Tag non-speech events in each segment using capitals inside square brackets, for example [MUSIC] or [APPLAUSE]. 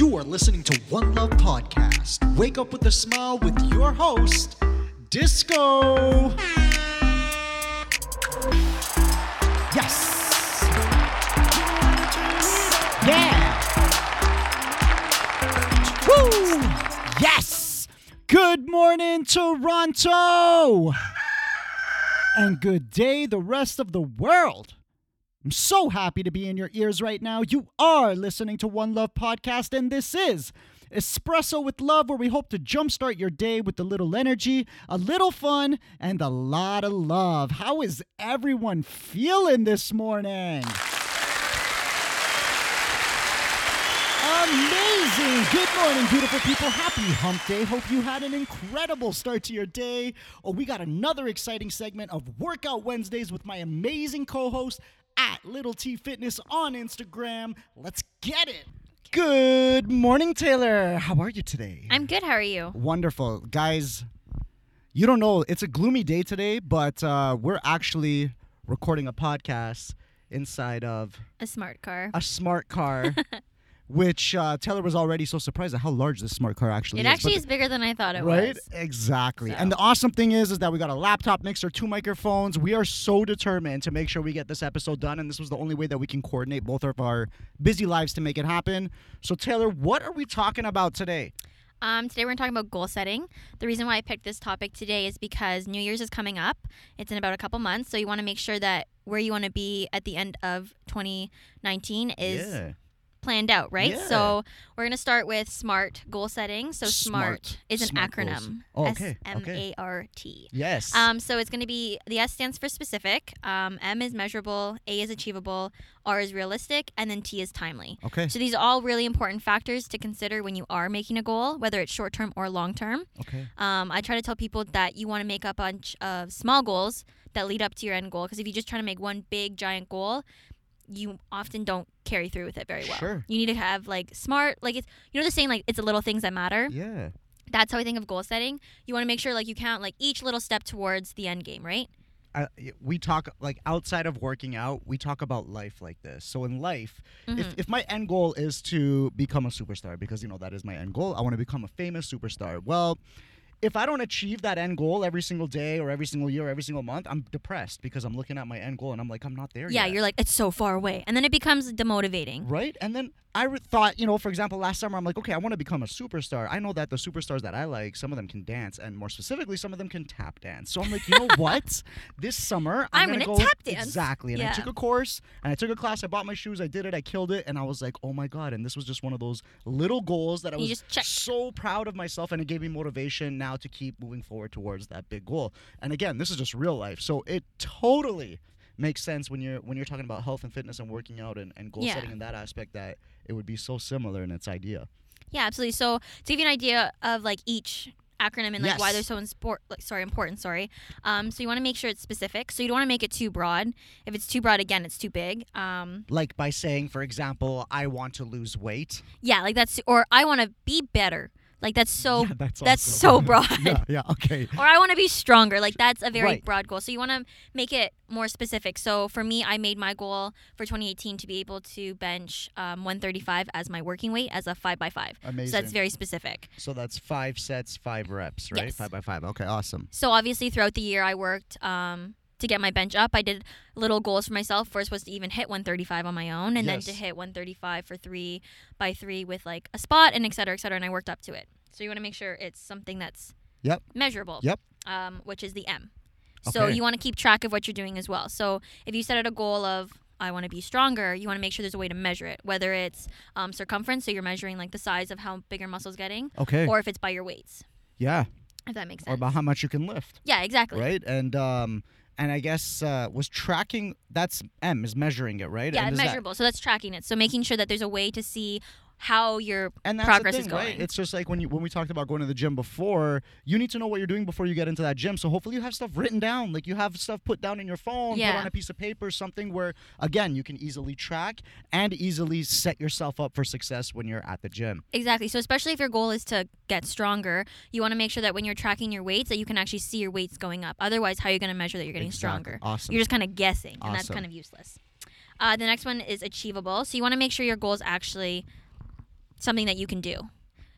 You are listening to One Love Podcast. Wake up with a smile with your host, Disco. Yes. Yeah. Woo. Yes. Good morning, Toronto. And good day, the rest of the world. I'm so happy to be in your ears right now. You are listening to One Love Podcast, and this is Espresso with Love, where we hope to jumpstart your day with a little energy, a little fun, and a lot of love. How is everyone feeling this morning? Amazing! Good morning, beautiful people. Happy hump day. Hope you had an incredible start to your day. Oh, we got another exciting segment of Workout Wednesdays with my amazing co host at Little T Fitness on Instagram. Let's get it. Good morning, Taylor. How are you today? I'm good. How are you? Wonderful. Guys, you don't know, it's a gloomy day today, but uh, we're actually recording a podcast inside of A smart car. a smart car, [LAUGHS] which uh, Taylor was already so surprised at how large this smart car actually It is. It actually But is bigger than I thought it Right? was. Right? Exactly. So. And the awesome thing is is that we got a laptop mixer, two microphones. We are so determined to make sure we get this episode done and this was the only way that we can coordinate both of our busy lives to make it happen. So Taylor, what are we talking about today? Um, today we're talking about goal setting. The reason why I picked this topic today is because New Year's is coming up. It's in about a couple months, so you want to make sure that where you want to be at the end of 2019 is yeah. Planned out, right? Yeah. So we're gonna start with SMART goal setting. So Smart. SMART, is an Smart acronym. Oh, S okay, M A R T. Yes. Um, so it's going to be the S stands for specific, um, M is measurable, A is achievable, R is realistic, and then T is timely. okay. So these are all really important factors to consider when you are making a goal, whether it's short term or long term. Okay. Um, I try to tell people that you want to make a bunch of small goals that lead up to your end goal because if you just try to make one big giant goal, you often don't carry through with it very well. Sure. You need to have like smart, like it's you know the saying like it's the little things that matter Yeah. that's how I think of goal setting. You want to make sure like you count like each little step towards the end game, right? I, we talk like outside of working out, we talk about life like this. So in life, if, Mhm. if my end goal is to become a superstar, because you know that is my end goal, I want to become a famous superstar. Well, if I don't achieve that end goal every single day or every single year or every single month, I'm depressed because I'm looking at my end goal and I'm like, I'm not there yet. Yeah, yet. you're like it's so far away, and then it becomes demotivating. Right? And then I re- thought, you know, for example, last summer, I'm like, okay, I want to become a superstar. I know that the superstars that I like, some of them can dance, and more specifically, some of them can tap dance. So I'm like, you know [LAUGHS] what? This summer, I'm, I'm gonna, gonna go tap dance. exactly. And I took a course, and I took a class. I bought my shoes. I did it. I killed it, and I was like, oh my god! And this was just one of those little goals that I You was so proud of myself, and it gave me motivation now to keep moving forward towards that big goal. And again, this is just real life, so it totally makes sense when you're when you're talking about health and fitness and working out and, and goal Yeah. setting in that aspect that it would be so similar in its idea. Yeah, absolutely. So to give you an idea of like each acronym and like why they're so import, like, sorry important sorry um so you want to make sure it's specific so you don't want to make it too broad if it's too broad again it's too big um Like by saying, for example, I want to lose weight. yeah like that's or i want to be better like that's so Yeah, that's that's so [LAUGHS] broad yeah, yeah, okay. [LAUGHS] or I want to be stronger. Like that's a very Right. broad goal. So you want to make it more specific. So for me, I made my goal for 2018 to be able to bench um, 135 as my working weight as a five by five. Amazing. So that's very specific. So that's five sets, five reps, right? Yes. Five by five. Okay, awesome. So obviously throughout the year, I worked um, to get my bench up. I did little goals for myself. First was supposed to even hit 135 on my own, and then to hit 135 for three by three with like a spot and et cetera, et cetera. And I worked up to it. So you want to make sure it's something that's Yep. measurable. Yep. Um, which is the M. So Okay. you want to keep track of what you're doing as well. So if you set out a goal of I want to be stronger, you want to make sure there's a way to measure it, whether it's um, circumference, so you're measuring like the size of how big your muscle's getting, Okay. or if it's by your weights, yeah. if that makes sense. Or about how much you can lift, yeah, exactly. right? And um, and I guess uh, was tracking. That's M is measuring it, right? Yeah, and is that- measurable. So that's tracking it. So making sure that there's a way to see how your and that's progress the is thing, right? going. It's just like when you when we talked about going to the gym before, you need to know what you're doing before you get into that gym. So hopefully you have stuff written down, like you have stuff put down in your phone, put Yeah. on a piece of paper, something where again you can easily track and easily set yourself up for success when you're at the gym. exactly. So especially if your goal is to get stronger, you want to make sure that when you're tracking your weights that you can actually see your weights going up. Otherwise, how are you going to measure that you're getting Exactly. stronger? Awesome. You're just kind of guessing, and that's kind of useless. Uh, the next one is achievable. So you want to make sure your goals actually something that you can do.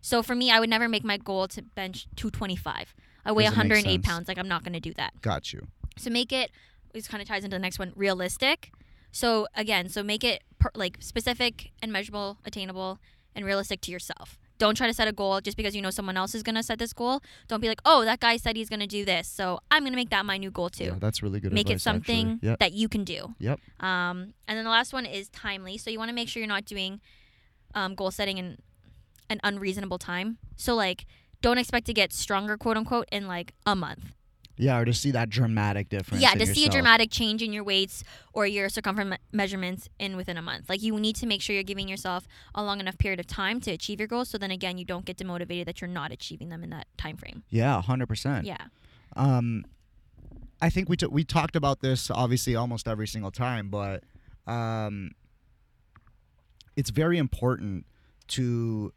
So for me, I would never make my goal to bench 225. I weigh Doesn't make 108 sense. pounds. Like I'm not going to do that. Got you. So make it. This kind of ties into the next one. Realistic. So again, so make it per, like specific and measurable, attainable, and realistic to yourself. Don't try to set a goal just because you know someone else is going to set this goal. Don't be like, oh, that guy said he's going to do this, so I'm going to make that my new goal too. Yeah, that's really good make it advice, actually. something Yep. that you can do. Yep. Um, and then the last one is timely. So you want to make sure you're not doing um, goal setting in an unreasonable time. So like, don't expect to get stronger, quote unquote, in like a month. Yeah, or to see that dramatic difference. yeah, to see a dramatic change in your weights or your circumference me- measurements in within a month. Like you need to make sure you're giving yourself a long enough period of time to achieve your goals. So then again, you don't get demotivated that you're not achieving them in that time frame. Yeah, hundred percent. Yeah. Um, I think we t- we talked about this obviously almost every single time, but um, it's very important to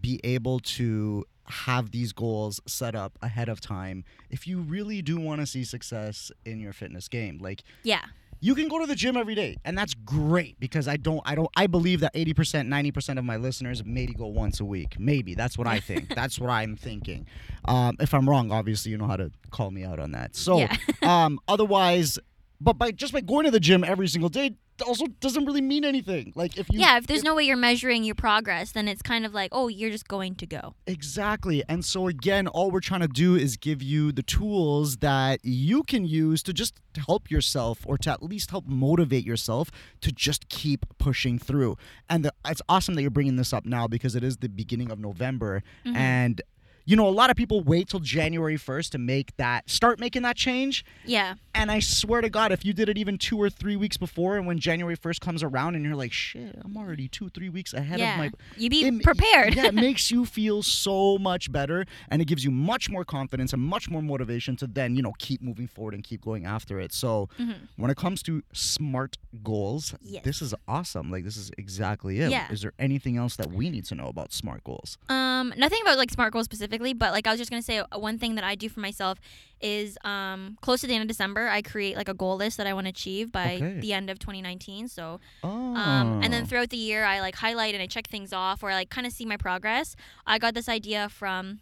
be able to have these goals set up ahead of time if you really do want to see success in your fitness game. Like Yeah. you can go to the gym every day and that's great because i don't i don't i believe that 80% 90% of my listeners maybe go once a week maybe that's what i think [LAUGHS] that's what i'm thinking um, if i'm wrong obviously you know how to call me out on that so Yeah. [LAUGHS] um, otherwise but by just by going to the gym every single day also doesn't really mean anything like if you yeah. If there's no way you're measuring your progress, then it's kind of like, oh, you're just going to go. Exactly. And so, again, all we're trying to do is give you the tools that you can use to just help yourself or to at least help motivate yourself to just keep pushing through. And the, it's awesome that you're bringing this up now because it is the beginning of November. Mhm. And, you know, a lot of people wait till January 1st to make that, start making that change. Yeah. And I swear to God, if you did it even two or three weeks before, and when January 1st comes around and you're like, shit, I'm already two, three weeks ahead yeah. of my You'd be it- prepared. yeah, it [LAUGHS] makes you feel so much better and it gives you much more confidence and much more motivation to then, you know, keep moving forward and keep going after it. So Mhm. when it comes to smart goals, Yes. this is awesome. Like this is exactly it. Yeah. Is there anything else that we need to know about smart goals? Um, nothing about like smart goals specifically, but like I was just gonna say uh, one thing that I do for myself is um close to the end of December I create like a goal list that I want to achieve by Okay. the end of 2019. So Oh. um, and then throughout the year I like highlight and I check things off or I like kind of see my progress. I got this idea from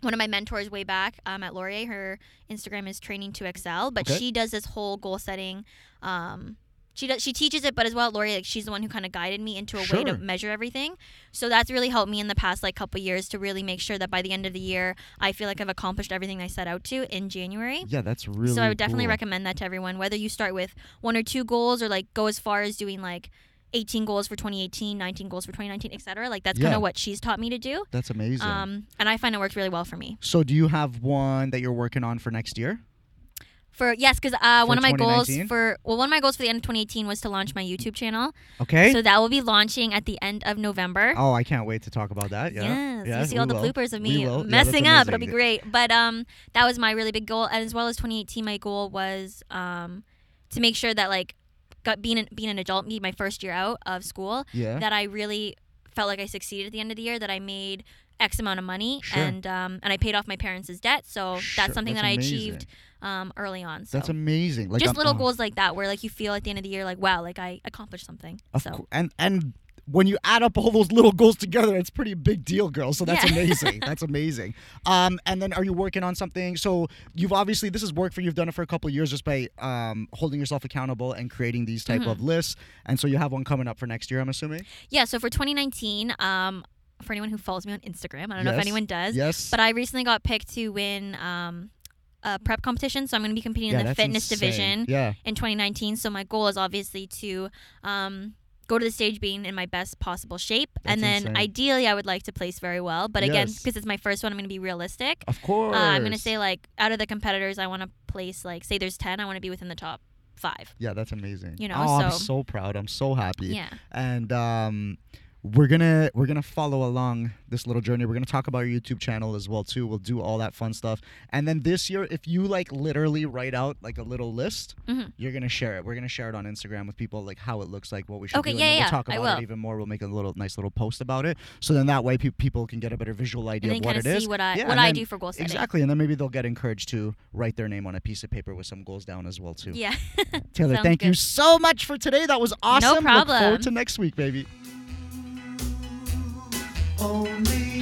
one of my mentors way back um, at Laurier. Her Instagram is Training to Excel, but Okay. she does this whole goal setting. Um, she does she teaches it, but as well, Laurier, like she's the one who kind of guided me into a way to measure everything. So that's really helped me in the past like couple years to really make sure that by the end of the year, I feel like I've accomplished everything I set out to in January. yeah, that's really so I would definitely cool. recommend that to everyone, whether you start with one or two goals or like go as far as doing like 18 goals for 2018, 19 goals for 2019, etc. Like that's kind of what she's taught me to do. That's amazing. Um, and I find it works really well for me. so do you have one that you're working on for next year? For yes, because uh, one of my goals 2019? for well, one of my goals for the end of 2018 was to launch my YouTube channel. Okay. So that will be launching at the end of November. oh, I can't wait to talk about that. Yeah. Yes, yeah, you see all the will. bloopers of me will. Yeah, messing up. It'll be great. But um, that was my really big goal, and as well as 2018, my goal was um, to make sure that like, got being an, being an adult, me my first year out of school, Yeah. that I really felt like I succeeded at the end of the year. That I made X amount of money, Sure. and um, and I paid off my parents' debt. So Sure, that's something that's that I amazing. achieved um, early on. So That's amazing. Like just I'm- little oh. goals like that, where like you feel at the end of the year, like wow, like I accomplished something. Of so and and when you add up all those little goals together, it's pretty big deal, girl. So that's Yeah. amazing. [LAUGHS] That's amazing. Um, and then are you working on something? So you've obviously this has worked for you. You've done it for a couple of years just by um, holding yourself accountable and creating these type Mm-hmm. of lists. And so you have one coming up for next year, I'm assuming. yeah, so for 2019, um, for anyone who follows me on Instagram, I don't know if anyone does, Yes. but I recently got picked to win um, a prep competition. So I'm going to be competing yeah, in the fitness insane. division Yeah. in 2019. So my goal is obviously to um, go to the stage being in my best possible shape, That's and then insane. ideally I would like to place very well. But again, because it's my first one, I'm going to be realistic. Of course. Uh, I'm going to say like out of the competitors, I want to place like say there's 10, I want to be within the top five. Yeah, that's amazing. You know, oh, I'm so- so proud. I'm so happy. Yeah. and um, we're gonna we're gonna follow along this little journey. We're gonna talk about your YouTube channel as well too. We'll do all that fun stuff. And then this year, if you like literally write out like a little list, Mhm. you're gonna share it. We're gonna share it on Instagram with people like how it looks like, what we should Okay, do. yeah, and yeah, we'll talk I about will. it even more. We'll make a little nice little post about it. So then that way pe- people can get a better visual idea And of what it is. what I Yeah, what I then- do for goal setting. Exactly, and then maybe they'll get encouraged to write their name on a piece of paper with some goals down as well too. Yeah. [LAUGHS] Taylor, Sounds thank you so much for today. That was awesome. Look problem. look forward to next week, baby. Only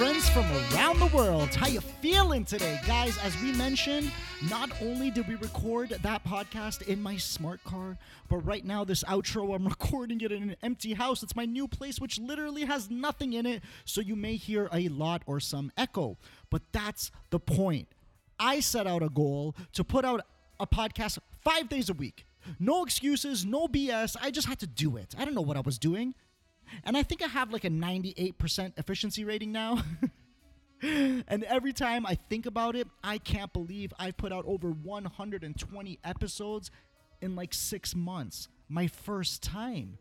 friends from around the world, how you feeling today? Guys, as we mentioned, not only did we record that podcast in my smart car, but right now this outro, I'm [LAUGHS] recording it in an empty house. It's my new place, which literally has nothing in it, so you may hear a lot or some echo. But that's the point. I set out a goal to put out a podcast five days a week. No excuses, no BS. I just had to do it. I don't know what I was doing. And I think I have like a 98% efficiency rating now. [LAUGHS] and every time I think about it, I can't believe I've put out over 120 episodes in like six months. My first time.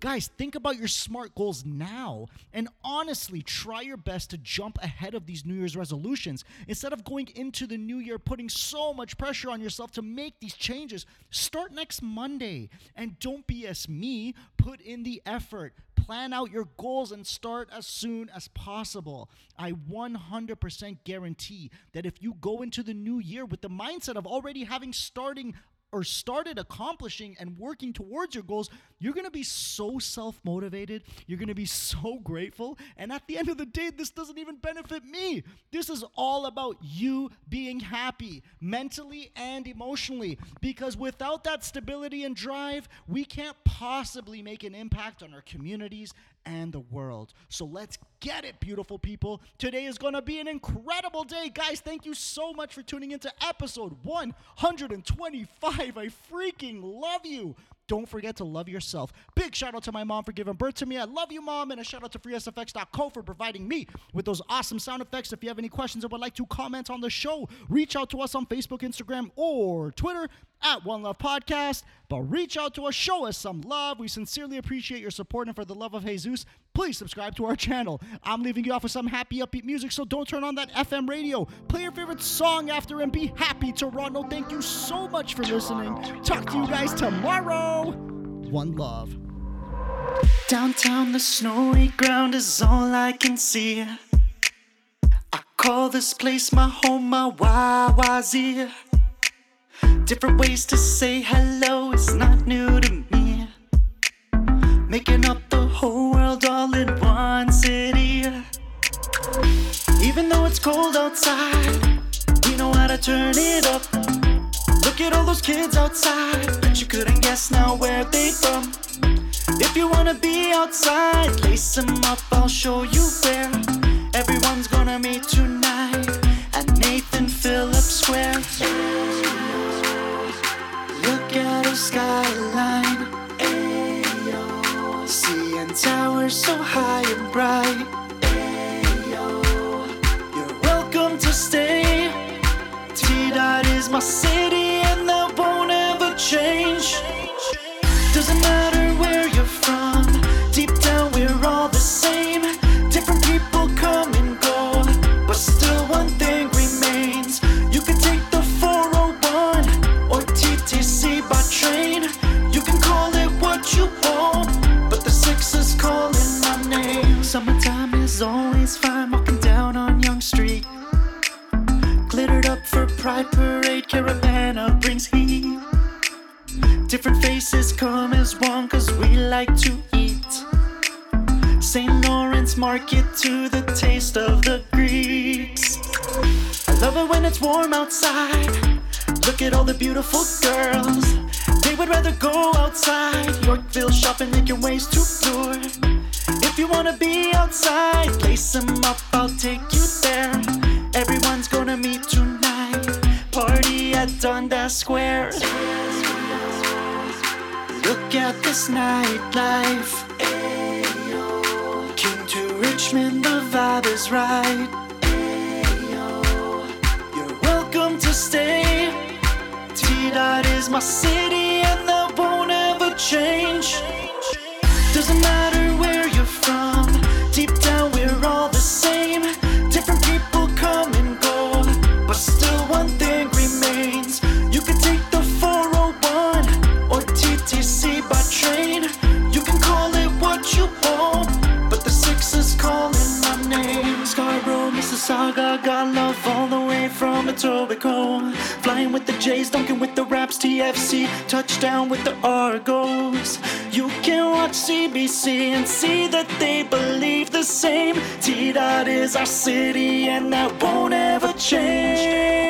Guys, think about your smart goals now and honestly try your best to jump ahead of these New Year's resolutions. Instead of going into the new year putting so much pressure on yourself to make these changes, start next Monday and don't BS me. Put in the effort, plan out your goals, and start as soon as possible. I 100% guarantee that if you go into the new year with the mindset of already having starting or started accomplishing and working towards your goals, you're gonna be so self motivated. You're gonna be so grateful. And at the end of the day, this doesn't even benefit me. This is all about you being happy mentally and emotionally. Because without that stability and drive, we can't possibly make an impact on our communities and the world. So let's get it, beautiful people. Today is going to be an incredible day. Guys, thank you so much for tuning into episode 125. I freaking love you. Don't forget to love yourself. Big shout out to my mom for giving birth to me. I love you, mom. And a shout out to freesfx.co for providing me with those awesome sound effects. If you have any questions or would like to comment on the show, reach out to us on Facebook, Instagram, or Twitter at One Love Podcast. But reach out to us, show us some love. We sincerely appreciate your support. And for the love of Jesus, please subscribe to our channel. I'm leaving you off with some happy, upbeat music, so don't turn on that FM radio. Play your favorite song after and be happy, Toronto. Thank you so much for listening. Talk to you guys tomorrow. One love. Downtown, the snowy ground is all I can see. I call this place my home, my Wawazir. Different ways to say hello is not new to me. Making up the whole world all in one city. Even though it's cold outside, we know how to turn it up. Look at all those kids outside. Bet you couldn't guess now where they from. If you wanna be outside, lace them up, I'll show you where. Everyone's gonna meet tonight Towers so high and bright. Ayo. You're welcome to stay. T Dot is my city is fine walking down on Yonge Street. Glittered up for Pride Parade, Caribana brings heat. Different faces come as one, cause we like to eat. St. Lawrence Market to the taste of the Greeks. I love it when it's warm outside. Look at all the beautiful girls. They would rather go outside. Yorkville shopping, making ways to lure. If you wanna be outside, lace them up, I'll take you there. Everyone's gonna meet tonight. Party at Dundas Square. Look at this nightlife. King to Richmond, the vibe is right. You're welcome to stay. T Dot is my city, and that won't ever change. Doesn't matter Raps, TFC. Touchdown with the Argos. You can watch CBC and see that they believe the same. T Dot is our city, and that won't ever change.